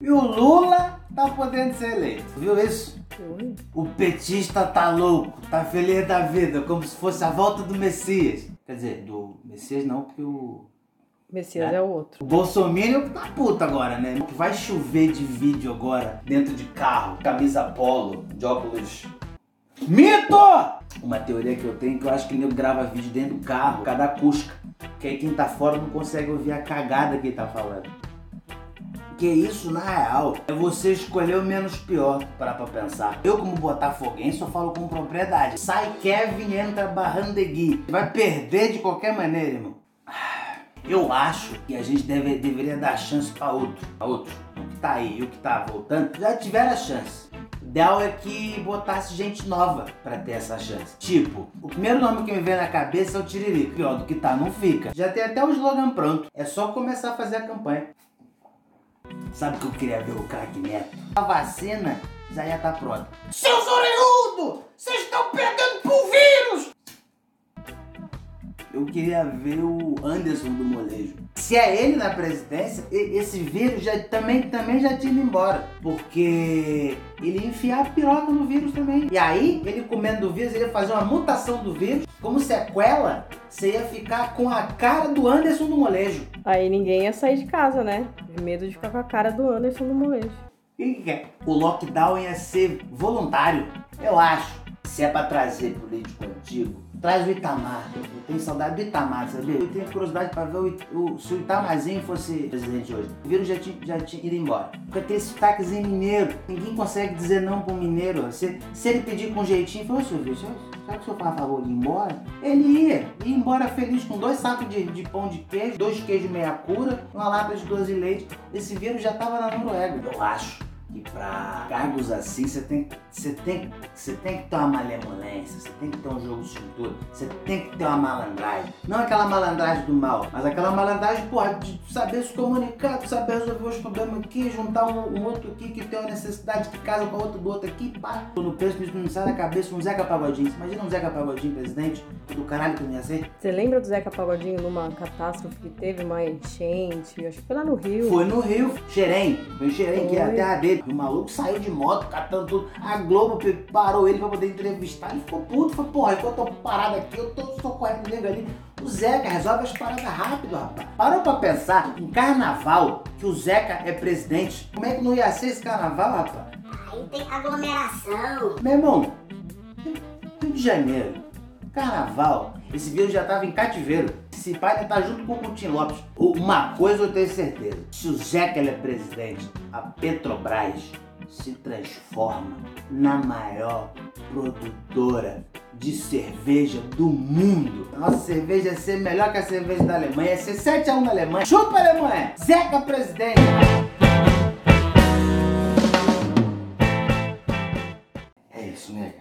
E o Lula tá podendo ser eleito. Viu isso? O petista tá louco, tá feliz da vida, como se fosse a volta do Messias. Quer dizer, do Messias não, porque o. Messias É. é o outro. O Bolsonaro tá puto agora, né? Que vai chover de vídeo agora dentro de carro, camisa polo, de óculos. Mito! Uma teoria que eu tenho é que eu acho que ele grava vídeo dentro do carro, cada acústica. Que aí quem tá fora não consegue ouvir a cagada que ele tá falando. Que isso, na real, é você escolher o menos pior, para pra pensar. Eu, como botafoguense, só falo com propriedade. Sai Kevin, entra Barrandegui. Vai perder de qualquer maneira, irmão. Eu acho que a gente deve, deveria dar chance pra outro. Pra outro. O que tá aí e o que tá voltando já tiveram a chance. O ideal é que botasse gente nova pra ter essa chance. Tipo, o primeiro nome que me vem na cabeça é o Tiririca. Pior do que tá, não fica. Já tem até o slogan pronto. É só começar a fazer a campanha. Sabe o que eu queria ver o craque Neto? A vacina já ia estar pronta. Seus orelhudos! Vocês estão pegando pro vírus! Eu queria ver o Anderson do molejo. Se é ele na presidência, esse vírus já, também, também já tinha ido embora. Porque ele ia enfiar a piroca no vírus também. E aí, ele comendo o vírus, ele ia fazer uma mutação do vírus. Como sequela, você ia ficar com a cara do Anderson do molejo. Aí ninguém ia sair de casa, né? De medo de ficar com a cara do Anderson no molejo. O lockdown ia ser voluntário, eu acho. Se é pra trazer político antigo, traz o Itamar. Eu tenho saudade do Itamar, sabia? Eu tenho curiosidade pra ver o, o- se o Itamarzinho fosse presidente hoje. O vírus já tinha, já tinha ido embora. Com aquele sotaquezinho mineiro, ninguém consegue dizer não pro mineiro. Se, se ele pedir com jeitinho, falou, seu Vírus, sabe que o senhor faz favor de ir embora? Ele ia, ia embora feliz com dois sacos de, de pão de queijo, dois queijos meia cura, uma lata de doce de leite. Esse vírus já tava na Noruega. Eu acho que pra cargos assim você tem, você tem, você tem que ter uma malemolência, você tem que ter um jogo de cintura, você tem que ter uma malandragem. Não aquela malandragem do mal, mas aquela malandragem, porra, de saber se comunicar, de saber resolver os problemas aqui, juntar um, um outro aqui que tem uma necessidade que casa com outro do outro aqui, pá. No preço me sai da cabeça um Zeca Pagodinho. Você Imagina um Zeca Pagodinho presidente, do caralho que não ia ser. Você lembra do Zeca Pagodinho numa catástrofe que teve, uma enchente? Acho que foi lá no Rio. Foi no Rio, Xerém, foi em Xerém, que é a terra dele. O maluco saiu de moto, catando tudo. A Globo parou ele pra poder entrevistar. Ele ficou puto, falou, porra, enquanto eu tô parado aqui, eu tô socorrendo nego ali. O Zeca resolve as paradas rápido, rapaz. Parou pra pensar, um carnaval, que o Zeca é presidente. Como é que não ia ser esse carnaval, rapaz? Aí tem aglomeração. Meu irmão, Rio de Janeiro, carnaval, esse vírus já tava em cativeiro se pai ele tá junto com o Coutinho Lopes. Uma coisa eu tenho certeza: se o Zeca é presidente, a Petrobras se transforma na maior produtora de cerveja do mundo. A nossa cerveja ia ser melhor que a cerveja da Alemanha, ia ser 7 a 1 na Alemanha. Chupa, Alemanha! Zeca é presidente! É isso, nega.